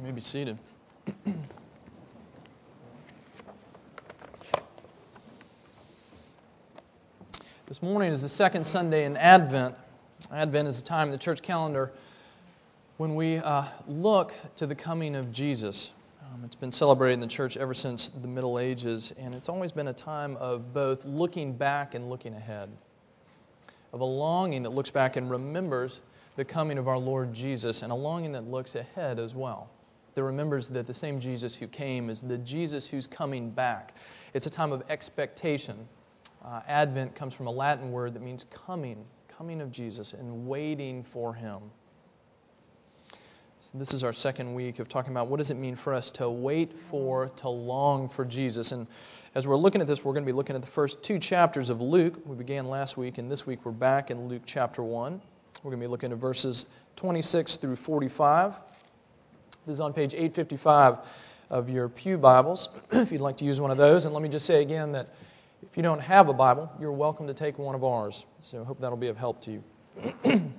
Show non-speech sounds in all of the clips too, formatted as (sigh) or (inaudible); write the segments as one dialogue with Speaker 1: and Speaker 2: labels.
Speaker 1: You may be seated. this morning is the second Sunday in Advent. Advent is a time in the church calendar when we uh, look to the coming of Jesus. Um, it's been celebrated in the church ever since the Middle Ages, and it's always been a time of both looking back and looking ahead, of a longing that looks back and remembers the coming of our Lord Jesus, and a longing that looks ahead as well. That remembers that the same Jesus who came is the Jesus who's coming back. It's a time of expectation. Uh, Advent comes from a Latin word that means coming, coming of Jesus, and waiting for him. So this is our second week of talking about what does it mean for us to wait for, to long for Jesus. And as we're looking at this, we're going to be looking at the first two chapters of Luke. We began last week, and this week we're back in Luke chapter 1. We're going to be looking at verses 26 through 45. This is on page 855 of your Pew Bibles, (clears throat) if you'd like to use one of those. And let me just say again that if you don't have a Bible, you're welcome to take one of ours. So I hope that'll be of help to you. (clears throat)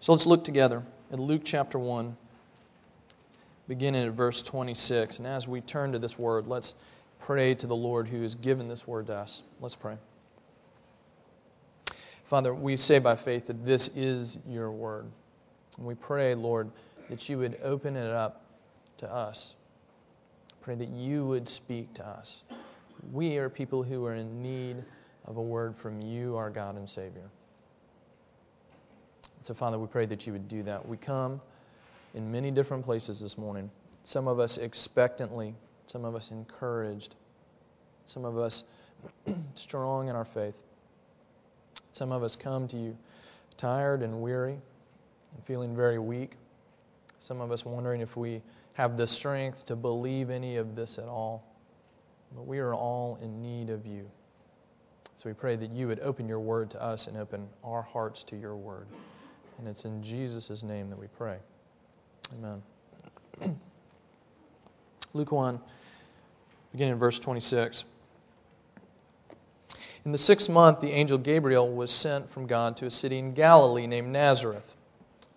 Speaker 1: so let's look together at Luke chapter 1, beginning at verse 26. And as we turn to this word, let's pray to the Lord who has given this word to us. Let's pray. Father, we say by faith that this is your word. And we pray, Lord, that you would open it up to us. Pray that you would speak to us. We are people who are in need of a word from you, our God and Savior. So, Father, we pray that you would do that. We come in many different places this morning. Some of us expectantly, some of us encouraged, some of us (clears throat) strong in our faith. Some of us come to you tired and weary and feeling very weak. Some of us wondering if we have the strength to believe any of this at all. But we are all in need of you. So we pray that you would open your word to us and open our hearts to your word. And it's in Jesus' name that we pray. Amen. (clears throat) Luke 1, beginning in verse 26. In the sixth month, the angel Gabriel was sent from God to a city in Galilee named Nazareth,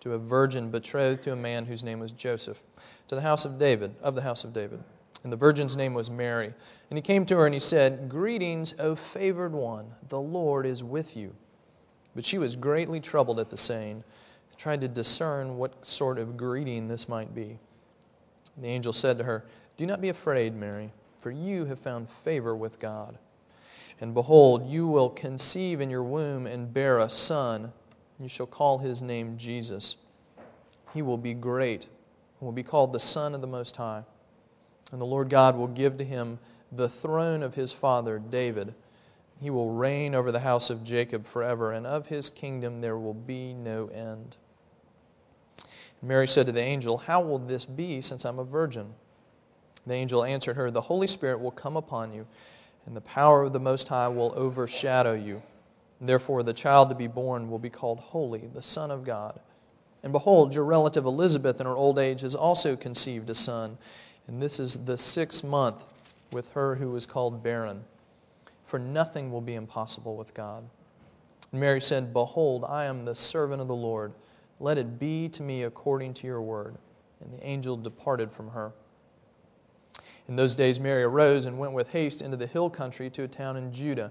Speaker 1: to a virgin betrothed to a man whose name was Joseph, to the house of David, of the house of David. And the virgin's name was Mary. And he came to her and he said, Greetings, O favored one, the Lord is with you. But she was greatly troubled at the saying, tried to discern what sort of greeting this might be. The angel said to her, Do not be afraid, Mary, for you have found favor with God. And behold, you will conceive in your womb and bear a son. You shall call his name Jesus. He will be great and will be called the Son of the Most High. And the Lord God will give to him the throne of his father David. He will reign over the house of Jacob forever, and of his kingdom there will be no end. Mary said to the angel, How will this be since I'm a virgin? The angel answered her, The Holy Spirit will come upon you and the power of the Most High will overshadow you. Therefore, the child to be born will be called Holy, the Son of God. And behold, your relative Elizabeth in her old age has also conceived a son, and this is the sixth month with her who was called barren. For nothing will be impossible with God. And Mary said, Behold, I am the servant of the Lord. Let it be to me according to your word. And the angel departed from her. In those days, Mary arose and went with haste into the hill country to a town in Judah.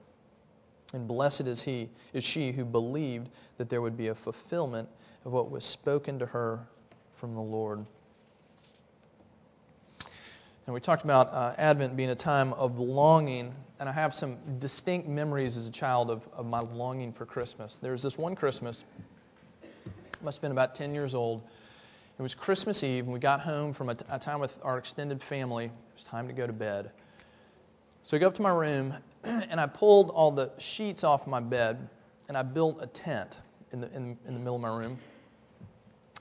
Speaker 1: And blessed is he, is she who believed that there would be a fulfillment of what was spoken to her from the Lord. And we talked about uh, Advent being a time of longing, and I have some distinct memories as a child of, of my longing for Christmas. There was this one Christmas, must have been about 10 years old, it was Christmas Eve, and we got home from a, a time with our extended family. It was time to go to bed. So I go up to my room, (clears throat) and I pulled all the sheets off my bed, and I built a tent in the, in, in the middle of my room.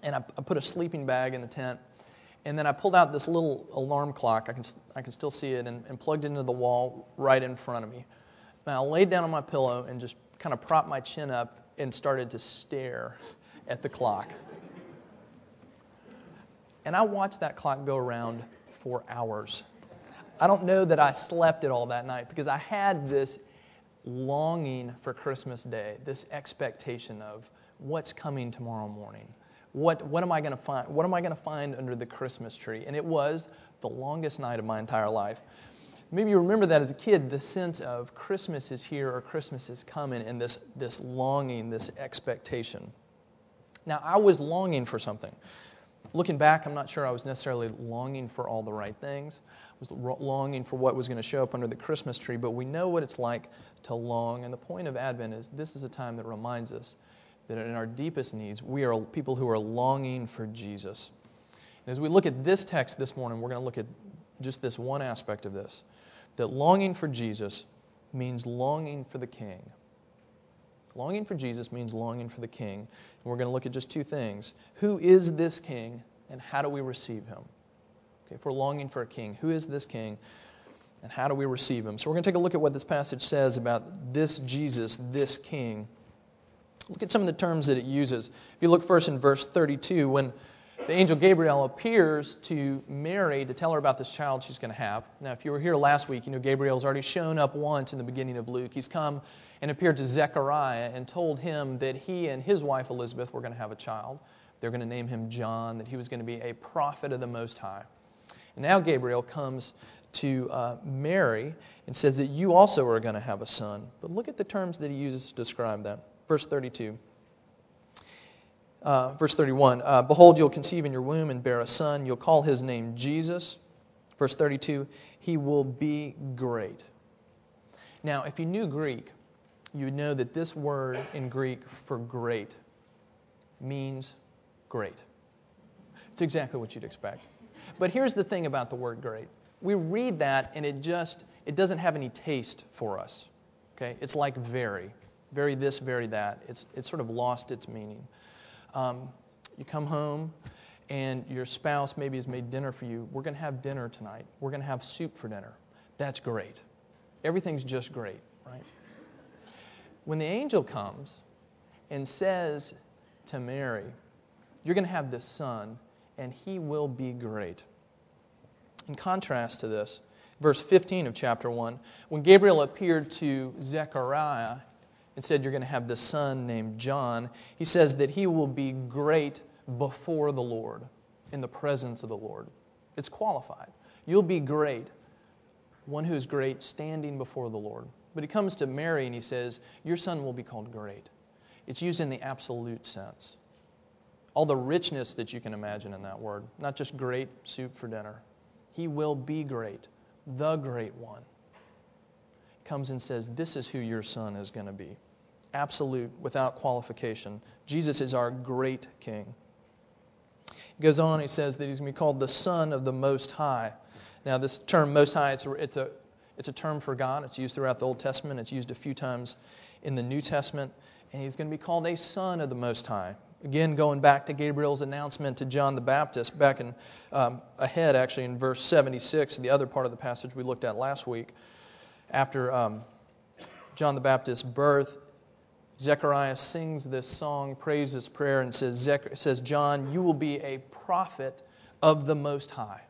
Speaker 1: And I, I put a sleeping bag in the tent, And then I pulled out this little alarm clock. I can, I can still see it and, and plugged it into the wall right in front of me. And I laid down on my pillow and just kind of propped my chin up and started to stare at the clock. And I watched that clock go around for hours. I don't know that I slept at all that night because I had this longing for Christmas Day, this expectation of what's coming tomorrow morning. What, what am I going to find? What am I going to find under the Christmas tree? And it was the longest night of my entire life. Maybe you remember that as a kid, the sense of Christmas is here or Christmas is coming, and this, this longing, this expectation. Now, I was longing for something. Looking back, I'm not sure I was necessarily longing for all the right things. I was longing for what was going to show up under the Christmas tree, but we know what it's like to long. And the point of Advent is this is a time that reminds us that in our deepest needs, we are people who are longing for Jesus. And as we look at this text this morning, we're going to look at just this one aspect of this that longing for Jesus means longing for the King. Longing for Jesus means longing for the King. And we're going to look at just two things. Who is this King, and how do we receive him? Okay, if we're longing for a King, who is this King, and how do we receive him? So we're going to take a look at what this passage says about this Jesus, this King. Look at some of the terms that it uses. If you look first in verse 32, when the angel Gabriel appears to Mary to tell her about this child she's going to have. Now, if you were here last week, you know Gabriel's already shown up once in the beginning of Luke. He's come and appeared to Zechariah and told him that he and his wife Elizabeth were going to have a child. They're going to name him John, that he was going to be a prophet of the Most High. And now Gabriel comes to uh, Mary and says that you also are going to have a son. But look at the terms that he uses to describe that. Verse 32. Uh, verse 31 uh, Behold, you'll conceive in your womb and bear a son. You'll call his name Jesus. Verse 32 He will be great. Now, if you knew Greek, you would know that this word in Greek for great means great. It's exactly what you'd expect. But here's the thing about the word great. We read that and it just it doesn't have any taste for us. Okay? It's like very. Very this, very that. It's it's sort of lost its meaning. Um, you come home and your spouse maybe has made dinner for you. We're going to have dinner tonight. We're going to have soup for dinner. That's great. Everything's just great, right? When the angel comes and says to Mary, You're going to have this son, and he will be great. In contrast to this, verse 15 of chapter 1, when Gabriel appeared to Zechariah and said, You're going to have this son named John, he says that he will be great before the Lord, in the presence of the Lord. It's qualified. You'll be great, one who is great standing before the Lord. But he comes to Mary and he says, Your son will be called great. It's used in the absolute sense. All the richness that you can imagine in that word, not just great soup for dinner. He will be great, the great one comes and says, This is who your son is going to be. Absolute, without qualification. Jesus is our great king. He goes on, he says that he's going to be called the Son of the Most High. Now, this term Most High, it's a, it's a, it's a term for God. It's used throughout the Old Testament, it's used a few times in the New Testament. And he's going to be called a Son of the Most High. Again, going back to Gabriel's announcement to John the Baptist, back in um, ahead, actually, in verse 76, the other part of the passage we looked at last week after um, John the Baptist's birth, Zechariah sings this song, prays this prayer, and says, Zech- says, John, you will be a prophet of the Most High.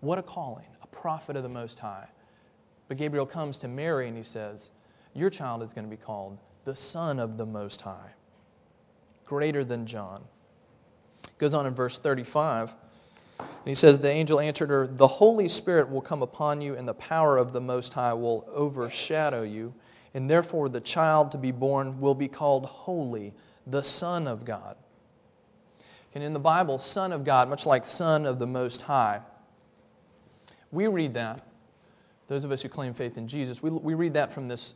Speaker 1: What a calling, a prophet of the Most High. But Gabriel comes to Mary and he says, Your child is going to be called the Son of the Most High, greater than John. Goes on in verse 35. And he says, The angel answered her, The Holy Spirit will come upon you, and the power of the Most High will overshadow you. And therefore, the child to be born will be called Holy, the Son of God. And in the Bible, Son of God, much like Son of the Most High, we read that, those of us who claim faith in Jesus, we, we read that from this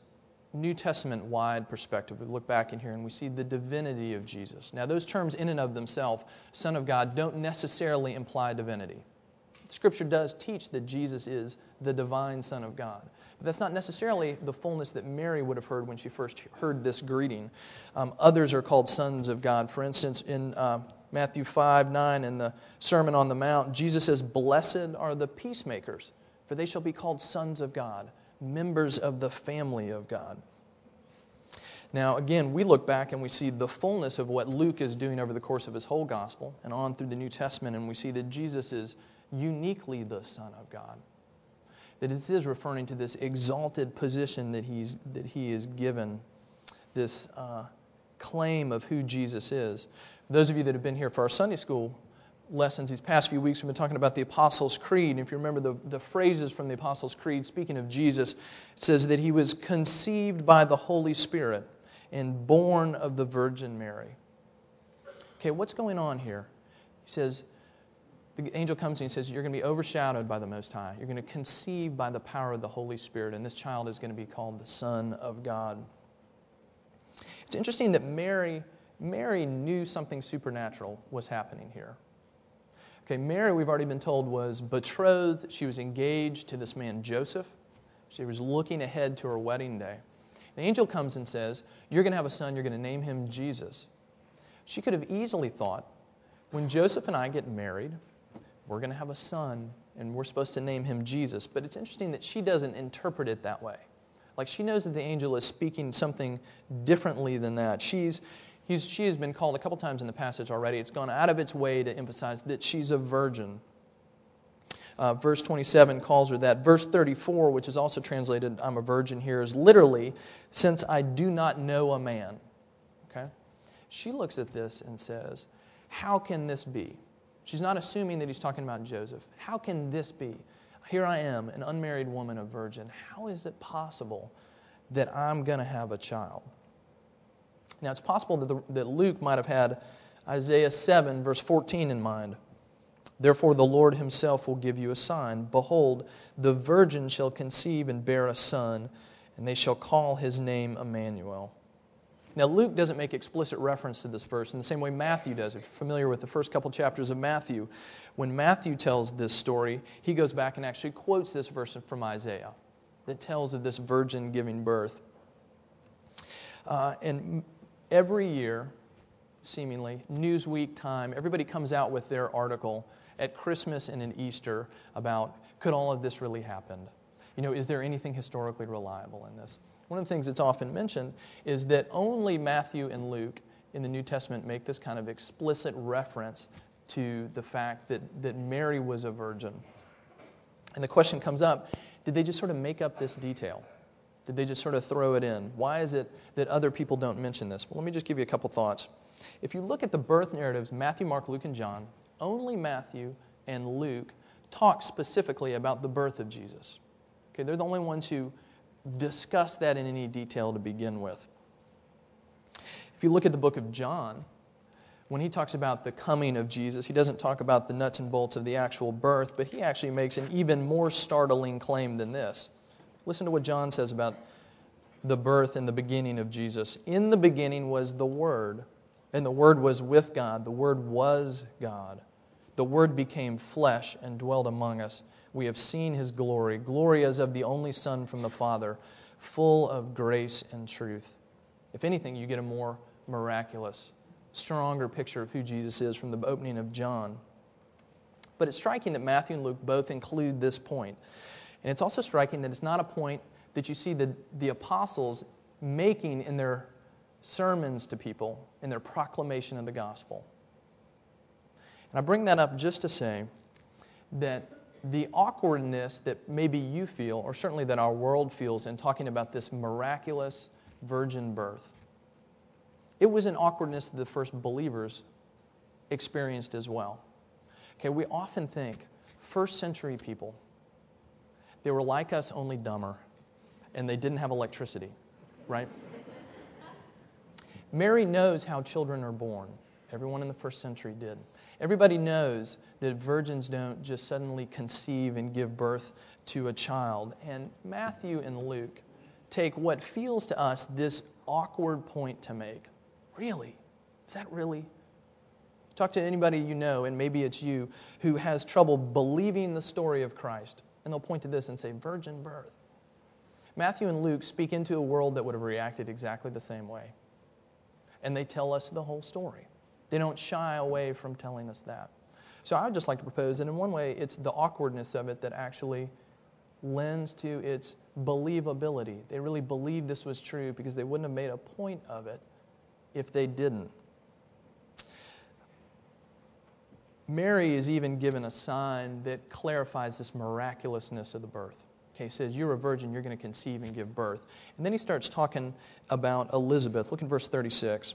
Speaker 1: New Testament wide perspective. We look back in here and we see the divinity of Jesus. Now, those terms, in and of themselves, Son of God, don't necessarily imply divinity. Scripture does teach that Jesus is the divine Son of God. But that's not necessarily the fullness that Mary would have heard when she first heard this greeting. Um, others are called sons of God. For instance, in uh, Matthew 5 9 in the Sermon on the Mount, Jesus says, Blessed are the peacemakers, for they shall be called sons of God, members of the family of God. Now, again, we look back and we see the fullness of what Luke is doing over the course of his whole gospel and on through the New Testament, and we see that Jesus is uniquely the Son of God. That this is referring to this exalted position that, he's, that he is given, this uh, claim of who Jesus is. Those of you that have been here for our Sunday school lessons these past few weeks, we've been talking about the Apostles' Creed. If you remember the, the phrases from the Apostles' Creed, speaking of Jesus, says that he was conceived by the Holy Spirit and born of the Virgin Mary. Okay, what's going on here? He says, the angel comes and he says, You're going to be overshadowed by the Most High. You're going to conceive by the power of the Holy Spirit, and this child is going to be called the Son of God. It's interesting that Mary, Mary knew something supernatural was happening here. Okay, Mary, we've already been told, was betrothed. She was engaged to this man, Joseph. She was looking ahead to her wedding day. The angel comes and says, You're going to have a son, you're going to name him Jesus. She could have easily thought, When Joseph and I get married, we're going to have a son, and we're supposed to name him Jesus. But it's interesting that she doesn't interpret it that way. Like she knows that the angel is speaking something differently than that. She's, she has been called a couple times in the passage already. It's gone out of its way to emphasize that she's a virgin. Uh, verse 27 calls her that. Verse 34, which is also translated, I'm a virgin here, is literally, since I do not know a man. Okay? She looks at this and says, How can this be? She's not assuming that he's talking about Joseph. How can this be? Here I am, an unmarried woman, a virgin. How is it possible that I'm going to have a child? Now, it's possible that, the, that Luke might have had Isaiah 7, verse 14 in mind. Therefore, the Lord himself will give you a sign. Behold, the virgin shall conceive and bear a son, and they shall call his name Emmanuel. Now, Luke doesn't make explicit reference to this verse in the same way Matthew does. If you're familiar with the first couple chapters of Matthew, when Matthew tells this story, he goes back and actually quotes this verse from Isaiah that tells of this virgin giving birth. Uh, and every year, seemingly, Newsweek time, everybody comes out with their article at Christmas and in Easter about could all of this really happen? You know, is there anything historically reliable in this? One of the things that's often mentioned is that only Matthew and Luke in the New Testament make this kind of explicit reference to the fact that, that Mary was a virgin. And the question comes up did they just sort of make up this detail? Did they just sort of throw it in? Why is it that other people don't mention this? Well, let me just give you a couple thoughts. If you look at the birth narratives, Matthew, Mark, Luke, and John, only Matthew and Luke talk specifically about the birth of Jesus. Okay, they're the only ones who discuss that in any detail to begin with. If you look at the book of John, when he talks about the coming of Jesus, he doesn't talk about the nuts and bolts of the actual birth, but he actually makes an even more startling claim than this. Listen to what John says about the birth and the beginning of Jesus. In the beginning was the Word, and the Word was with God. The Word was God. The Word became flesh and dwelt among us. We have seen his glory, glory as of the only Son from the Father, full of grace and truth. If anything, you get a more miraculous, stronger picture of who Jesus is from the opening of John. But it's striking that Matthew and Luke both include this point. And it's also striking that it's not a point that you see the, the apostles making in their sermons to people, in their proclamation of the gospel. And I bring that up just to say that the awkwardness that maybe you feel, or certainly that our world feels, in talking about this miraculous virgin birth, it was an awkwardness that the first believers experienced as well. Okay, we often think first century people, they were like us, only dumber, and they didn't have electricity, right? Mary knows how children are born. Everyone in the first century did. Everybody knows that virgins don't just suddenly conceive and give birth to a child. And Matthew and Luke take what feels to us this awkward point to make. Really? Is that really? Talk to anybody you know, and maybe it's you, who has trouble believing the story of Christ. And they'll point to this and say, virgin birth. Matthew and Luke speak into a world that would have reacted exactly the same way. And they tell us the whole story. They don't shy away from telling us that. So I would just like to propose that in one way, it's the awkwardness of it that actually lends to its believability. They really believed this was true because they wouldn't have made a point of it if they didn't. Mary is even given a sign that clarifies this miraculousness of the birth. Okay, he says, You're a virgin, you're going to conceive and give birth. And then he starts talking about Elizabeth. Look in verse 36.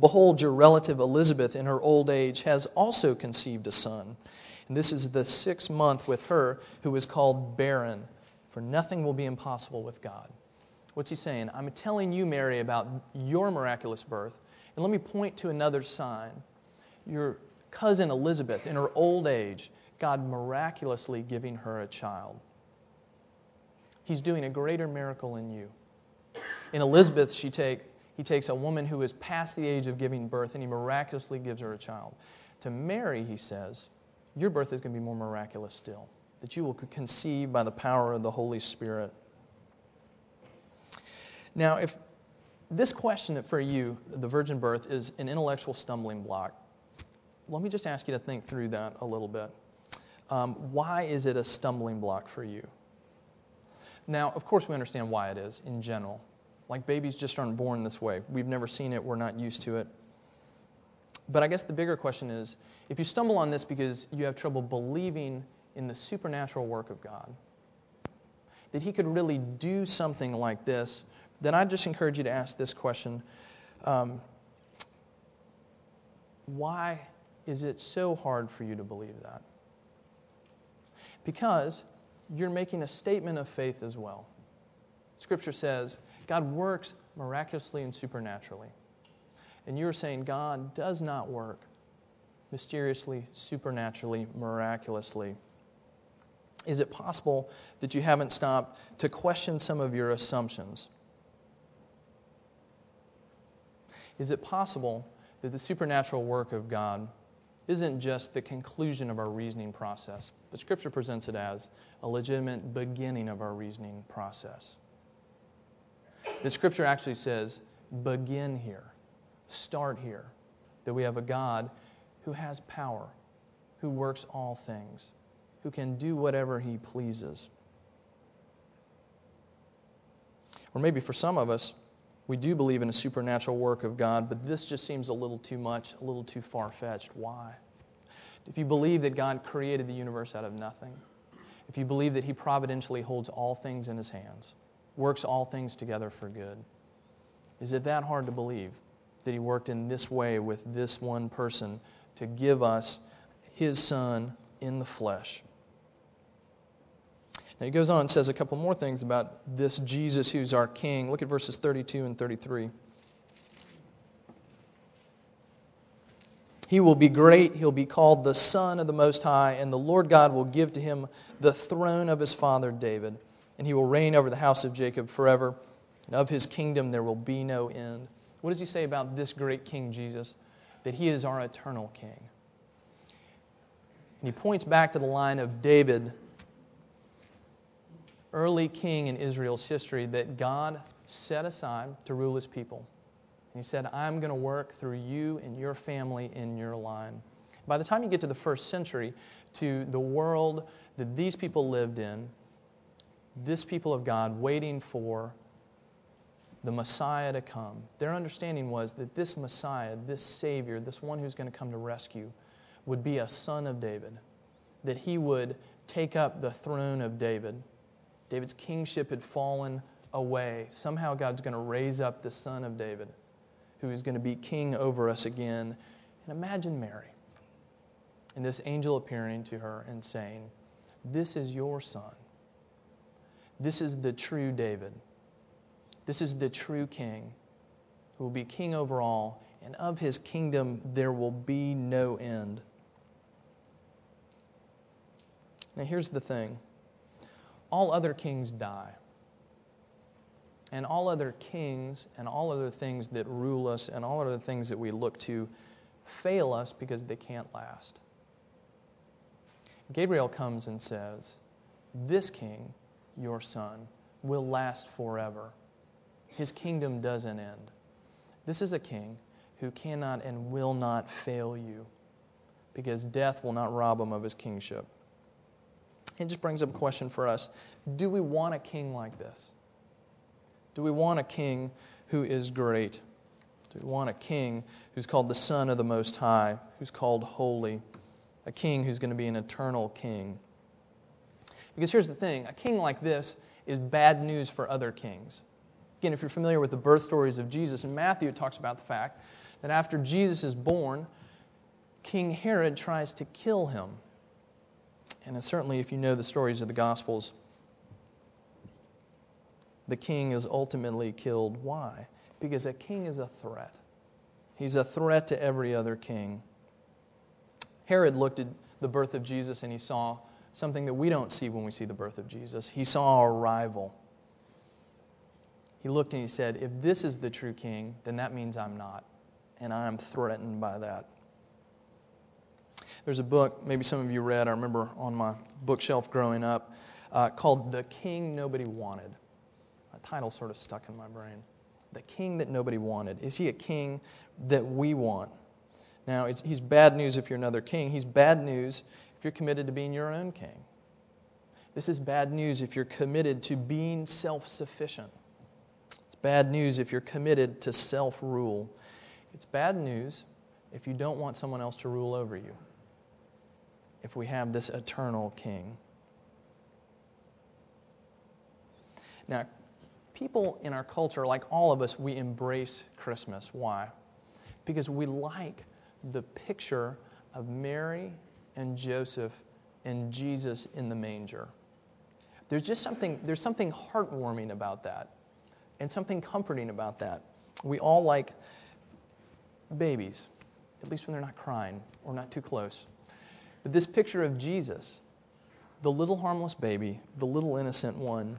Speaker 1: Behold, your relative Elizabeth in her old age has also conceived a son. And this is the sixth month with her who is called barren, for nothing will be impossible with God. What's he saying? I'm telling you, Mary, about your miraculous birth. And let me point to another sign. Your cousin Elizabeth, in her old age, God miraculously giving her a child. He's doing a greater miracle in you. In Elizabeth, she take, he takes a woman who is past the age of giving birth and he miraculously gives her a child. To Mary, he says, your birth is going to be more miraculous still, that you will conceive by the power of the Holy Spirit. Now, if this question for you, the virgin birth, is an intellectual stumbling block, let me just ask you to think through that a little bit. Um, why is it a stumbling block for you? Now, of course, we understand why it is in general. Like babies just aren't born this way. We've never seen it, we're not used to it. But I guess the bigger question is if you stumble on this because you have trouble believing in the supernatural work of God, that He could really do something like this, then I'd just encourage you to ask this question um, Why is it so hard for you to believe that? Because you're making a statement of faith as well. Scripture says God works miraculously and supernaturally. And you're saying God does not work mysteriously, supernaturally, miraculously. Is it possible that you haven't stopped to question some of your assumptions? Is it possible that the supernatural work of God isn't just the conclusion of our reasoning process, but Scripture presents it as a legitimate beginning of our reasoning process. The Scripture actually says, begin here, start here, that we have a God who has power, who works all things, who can do whatever he pleases. Or maybe for some of us, we do believe in a supernatural work of God, but this just seems a little too much, a little too far fetched. Why? If you believe that God created the universe out of nothing, if you believe that He providentially holds all things in His hands, works all things together for good, is it that hard to believe that He worked in this way with this one person to give us His Son in the flesh? Now he goes on and says a couple more things about this Jesus who's our King. Look at verses 32 and 33. He will be great. He'll be called the Son of the Most High, and the Lord God will give to him the throne of his father David, and he will reign over the house of Jacob forever, and of his kingdom there will be no end. What does he say about this great King Jesus? That he is our eternal King. And he points back to the line of David early king in Israel's history that God set aside to rule his people. And he said, I'm going to work through you and your family in your line. By the time you get to the first century, to the world that these people lived in, this people of God waiting for the Messiah to come, their understanding was that this Messiah, this Savior, this one who's going to come to rescue, would be a son of David, that he would take up the throne of David David's kingship had fallen away. Somehow God's going to raise up the son of David who is going to be king over us again. And imagine Mary and this angel appearing to her and saying, This is your son. This is the true David. This is the true king who will be king over all, and of his kingdom there will be no end. Now, here's the thing all other kings die. And all other kings and all other things that rule us and all other things that we look to fail us because they can't last. Gabriel comes and says, This king, your son, will last forever. His kingdom doesn't end. This is a king who cannot and will not fail you, because death will not rob him of his kingship. It just brings up a question for us Do we want a king like this? Do we want a king who is great? Do we want a king who's called the Son of the Most High, who's called holy, a king who's going to be an eternal king? Because here's the thing a king like this is bad news for other kings. Again, if you're familiar with the birth stories of Jesus, in Matthew it talks about the fact that after Jesus is born, King Herod tries to kill him. And certainly, if you know the stories of the Gospels, the king is ultimately killed. Why? Because a king is a threat. He's a threat to every other king. Herod looked at the birth of Jesus and he saw something that we don't see when we see the birth of Jesus. He saw a rival. He looked and he said, If this is the true king, then that means I'm not. And I am threatened by that. There's a book, maybe some of you read, I remember on my bookshelf growing up, uh, called The King Nobody Wanted. That title sort of stuck in my brain. The king that nobody wanted. Is he a king that we want? Now, he's bad news if you're another king. He's bad news if you're committed to being your own king. This is bad news if you're committed to being self sufficient. It's bad news if you're committed to self rule. It's bad news if you don't want someone else to rule over you if we have this eternal king. Now, people in our culture, like all of us, we embrace Christmas. Why? Because we like the picture of Mary and Joseph and Jesus in the manger. There's just something, there's something heartwarming about that and something comforting about that. We all like babies, at least when they're not crying or not too close. But this picture of Jesus, the little harmless baby, the little innocent one,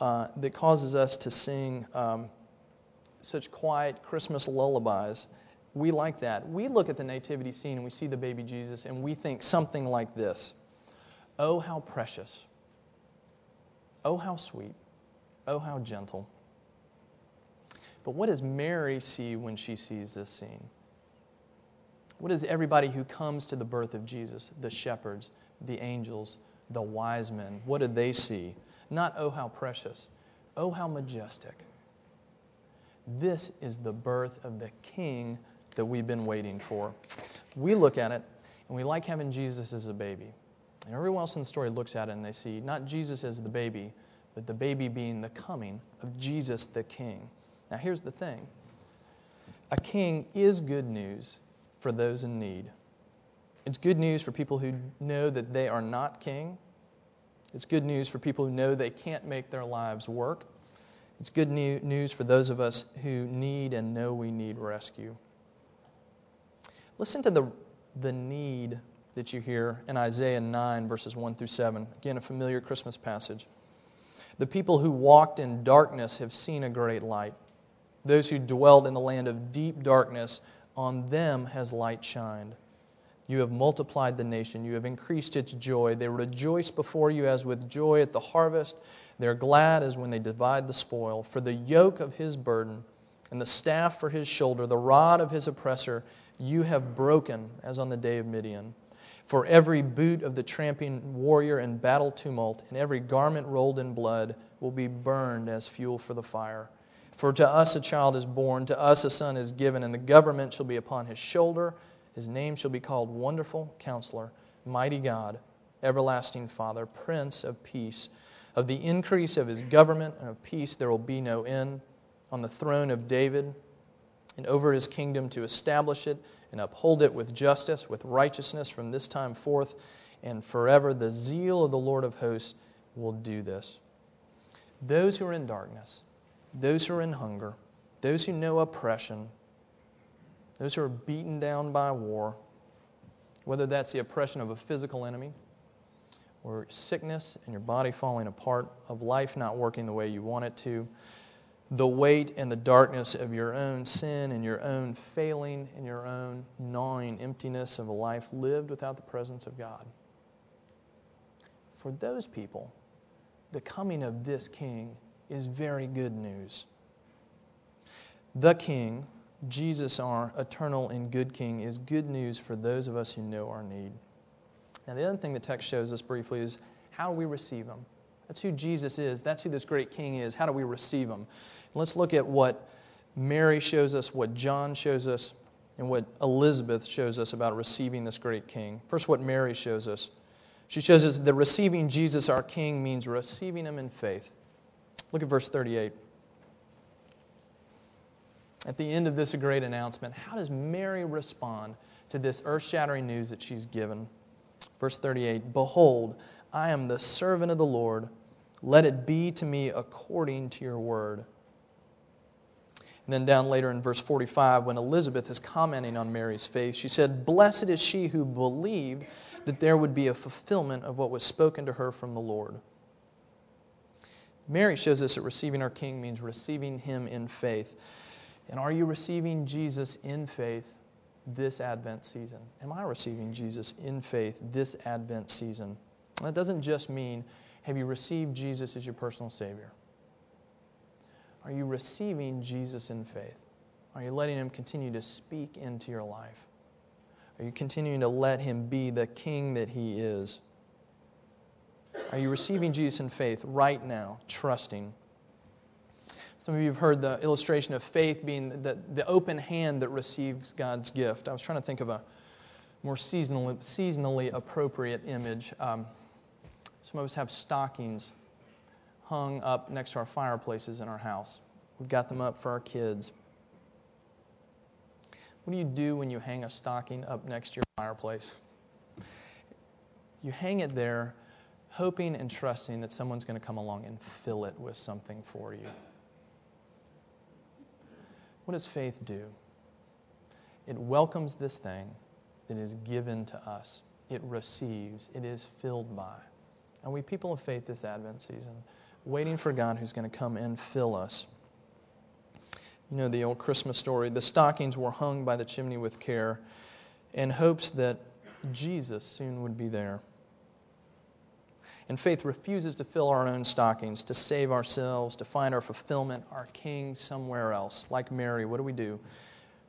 Speaker 1: uh, that causes us to sing um, such quiet Christmas lullabies, we like that. We look at the nativity scene and we see the baby Jesus and we think something like this Oh, how precious. Oh, how sweet. Oh, how gentle. But what does Mary see when she sees this scene? What does everybody who comes to the birth of Jesus, the shepherds, the angels, the wise men, what do they see? Not, oh, how precious. Oh, how majestic. This is the birth of the King that we've been waiting for. We look at it and we like having Jesus as a baby. And everyone else in the story looks at it and they see not Jesus as the baby, but the baby being the coming of Jesus the King. Now, here's the thing a king is good news for those in need. It's good news for people who know that they are not king. It's good news for people who know they can't make their lives work. It's good news for those of us who need and know we need rescue. Listen to the, the need that you hear in Isaiah 9, verses 1 through 7. Again, a familiar Christmas passage. The people who walked in darkness have seen a great light. Those who dwelled in the land of deep darkness on them has light shined. You have multiplied the nation. You have increased its joy. They rejoice before you as with joy at the harvest. They're glad as when they divide the spoil. For the yoke of his burden and the staff for his shoulder, the rod of his oppressor, you have broken as on the day of Midian. For every boot of the tramping warrior in battle tumult and every garment rolled in blood will be burned as fuel for the fire. For to us a child is born, to us a son is given, and the government shall be upon his shoulder. His name shall be called Wonderful Counselor, Mighty God, Everlasting Father, Prince of Peace. Of the increase of his government and of peace there will be no end. On the throne of David and over his kingdom to establish it and uphold it with justice, with righteousness from this time forth and forever. The zeal of the Lord of hosts will do this. Those who are in darkness, those who are in hunger, those who know oppression, those who are beaten down by war, whether that's the oppression of a physical enemy or sickness and your body falling apart, of life not working the way you want it to, the weight and the darkness of your own sin and your own failing and your own gnawing emptiness of a life lived without the presence of God. For those people, the coming of this king is very good news. The king Jesus, our eternal and good King, is good news for those of us who know our need. Now, the other thing the text shows us briefly is how we receive him. That's who Jesus is. That's who this great King is. How do we receive him? Let's look at what Mary shows us, what John shows us, and what Elizabeth shows us about receiving this great King. First, what Mary shows us. She shows us that receiving Jesus, our King, means receiving him in faith. Look at verse 38 at the end of this great announcement, how does Mary respond to this earth shattering news that she's given? Verse 38 Behold, I am the servant of the Lord. Let it be to me according to your word. And then down later in verse 45, when Elizabeth is commenting on Mary's faith, she said, Blessed is she who believed that there would be a fulfillment of what was spoken to her from the Lord. Mary shows us that receiving our King means receiving him in faith. And are you receiving Jesus in faith this Advent season? Am I receiving Jesus in faith this Advent season? That doesn't just mean have you received Jesus as your personal Savior? Are you receiving Jesus in faith? Are you letting Him continue to speak into your life? Are you continuing to let Him be the King that He is? Are you receiving Jesus in faith right now, trusting? Some of you have heard the illustration of faith being the, the open hand that receives God's gift. I was trying to think of a more seasonally, seasonally appropriate image. Um, some of us have stockings hung up next to our fireplaces in our house. We've got them up for our kids. What do you do when you hang a stocking up next to your fireplace? You hang it there hoping and trusting that someone's going to come along and fill it with something for you. What does faith do? It welcomes this thing that is given to us, it receives, it is filled by. And we people of faith this Advent season, waiting for God who's going to come and fill us. You know the old Christmas story. The stockings were hung by the chimney with care in hopes that Jesus soon would be there. And faith refuses to fill our own stockings, to save ourselves, to find our fulfillment, our King somewhere else. Like Mary, what do we do?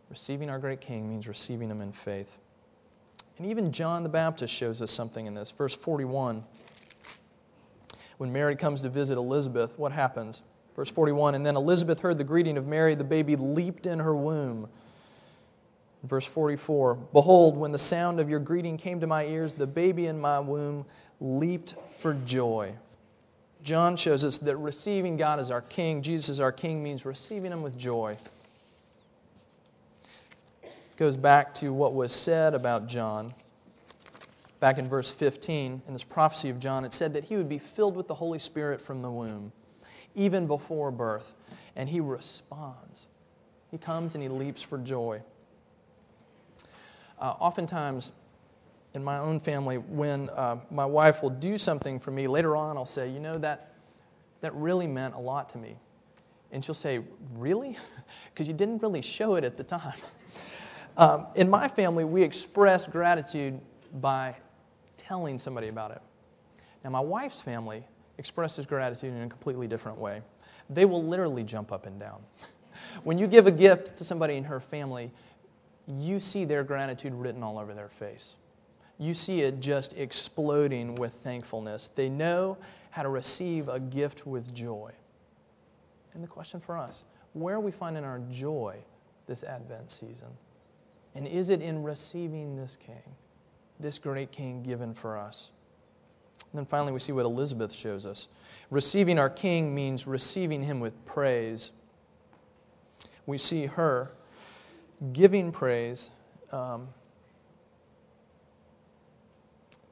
Speaker 1: Receiving our great King means receiving him in faith. And even John the Baptist shows us something in this. Verse 41. When Mary comes to visit Elizabeth, what happens? Verse 41 And then Elizabeth heard the greeting of Mary, the baby leaped in her womb. Verse 44 Behold, when the sound of your greeting came to my ears, the baby in my womb leaped for joy. John shows us that receiving God as our King, Jesus as our King, means receiving Him with joy. It goes back to what was said about John. Back in verse 15, in this prophecy of John, it said that he would be filled with the Holy Spirit from the womb, even before birth. And he responds. He comes and he leaps for joy. Uh, oftentimes, in my own family, when uh, my wife will do something for me, later on I'll say, you know, that, that really meant a lot to me. And she'll say, really? (laughs) Because you didn't really show it at the time. (laughs) Um, in my family, we express gratitude by telling somebody about it. Now, my wife's family expresses gratitude in a completely different way. They will literally jump up and down. (laughs) when you give a gift to somebody in her family, you see their gratitude written all over their face you see it just exploding with thankfulness. They know how to receive a gift with joy. And the question for us where are we finding our joy this Advent season? And is it in receiving this King, this great King given for us? And then finally, we see what Elizabeth shows us. Receiving our King means receiving him with praise. We see her giving praise um,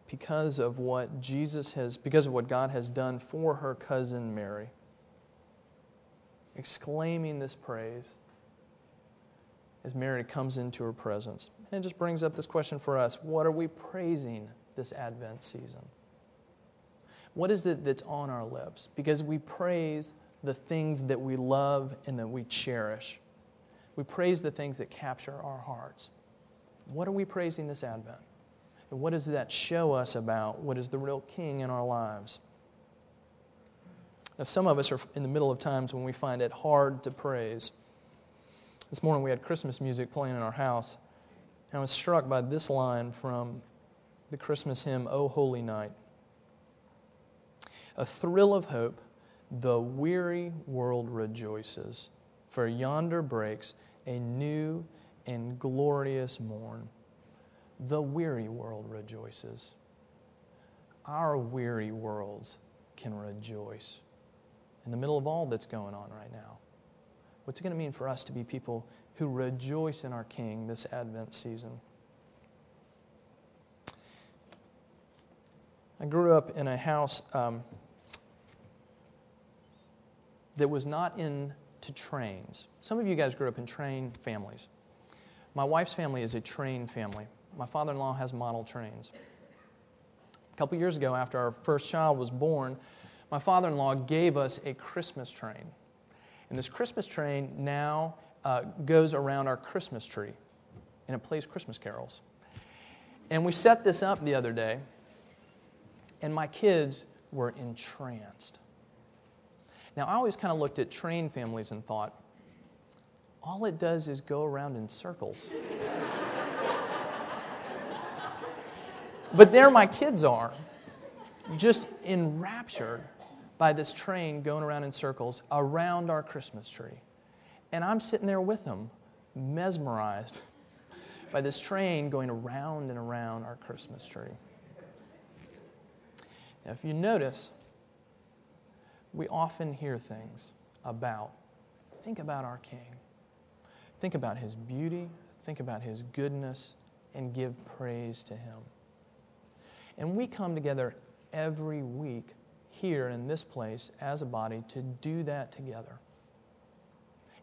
Speaker 1: because of what Jesus has, because of what God has done for her cousin Mary. Exclaiming this praise as Mary comes into her presence. And it just brings up this question for us what are we praising this Advent season? What is it that's on our lips? Because we praise the things that we love and that we cherish. We praise the things that capture our hearts. What are we praising this Advent? And what does that show us about what is the real king in our lives? Now, some of us are in the middle of times when we find it hard to praise. This morning we had Christmas music playing in our house. And I was struck by this line from the Christmas hymn, O Holy Night. A thrill of hope, the weary world rejoices, for yonder breaks a new and glorious morn. The weary world rejoices. Our weary worlds can rejoice in the middle of all that's going on right now. What's it going to mean for us to be people who rejoice in our King this Advent season? I grew up in a house um, that was not into trains. Some of you guys grew up in train families. My wife's family is a train family. My father in law has model trains. A couple years ago, after our first child was born, my father in law gave us a Christmas train. And this Christmas train now uh, goes around our Christmas tree and it plays Christmas carols. And we set this up the other day, and my kids were entranced. Now, I always kind of looked at train families and thought, all it does is go around in circles. But there my kids are, just enraptured by this train going around in circles around our Christmas tree. And I'm sitting there with them, mesmerized by this train going around and around our Christmas tree. Now, if you notice, we often hear things about, think about our King. Think about his beauty, think about his goodness, and give praise to him. And we come together every week here in this place as a body to do that together.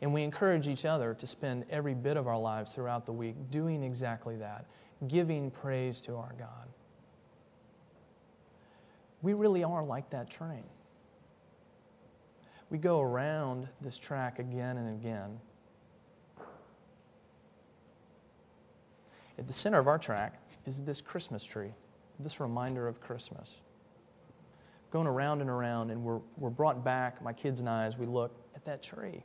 Speaker 1: And we encourage each other to spend every bit of our lives throughout the week doing exactly that, giving praise to our God. We really are like that train. We go around this track again and again At the center of our track is this Christmas tree, this reminder of Christmas. Going around and around, and we're, we're brought back, my kids and I, as we look at that tree.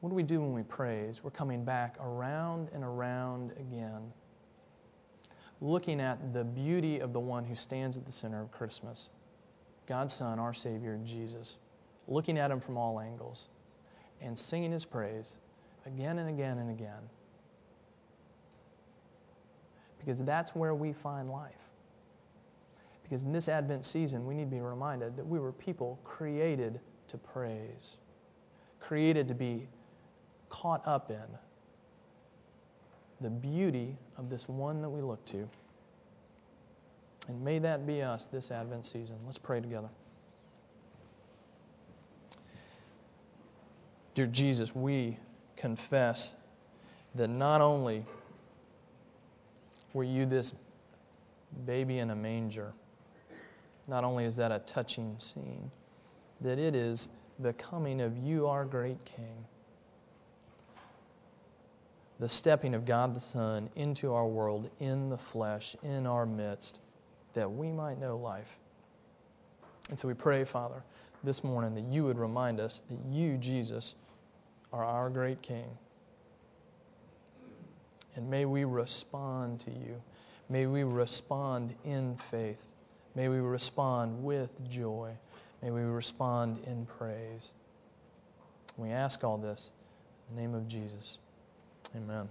Speaker 1: What do we do when we praise? We're coming back around and around again, looking at the beauty of the one who stands at the center of Christmas God's Son, our Savior, Jesus, looking at him from all angles and singing his praise again and again and again because that's where we find life. Because in this Advent season, we need to be reminded that we were people created to praise, created to be caught up in the beauty of this one that we look to. And may that be us this Advent season. Let's pray together. Dear Jesus, we confess that not only were you this baby in a manger? Not only is that a touching scene, that it is the coming of you, our great King. The stepping of God the Son into our world in the flesh, in our midst, that we might know life. And so we pray, Father, this morning that you would remind us that you, Jesus, are our great King. And may we respond to you. May we respond in faith. May we respond with joy. May we respond in praise. We ask all this in the name of Jesus. Amen.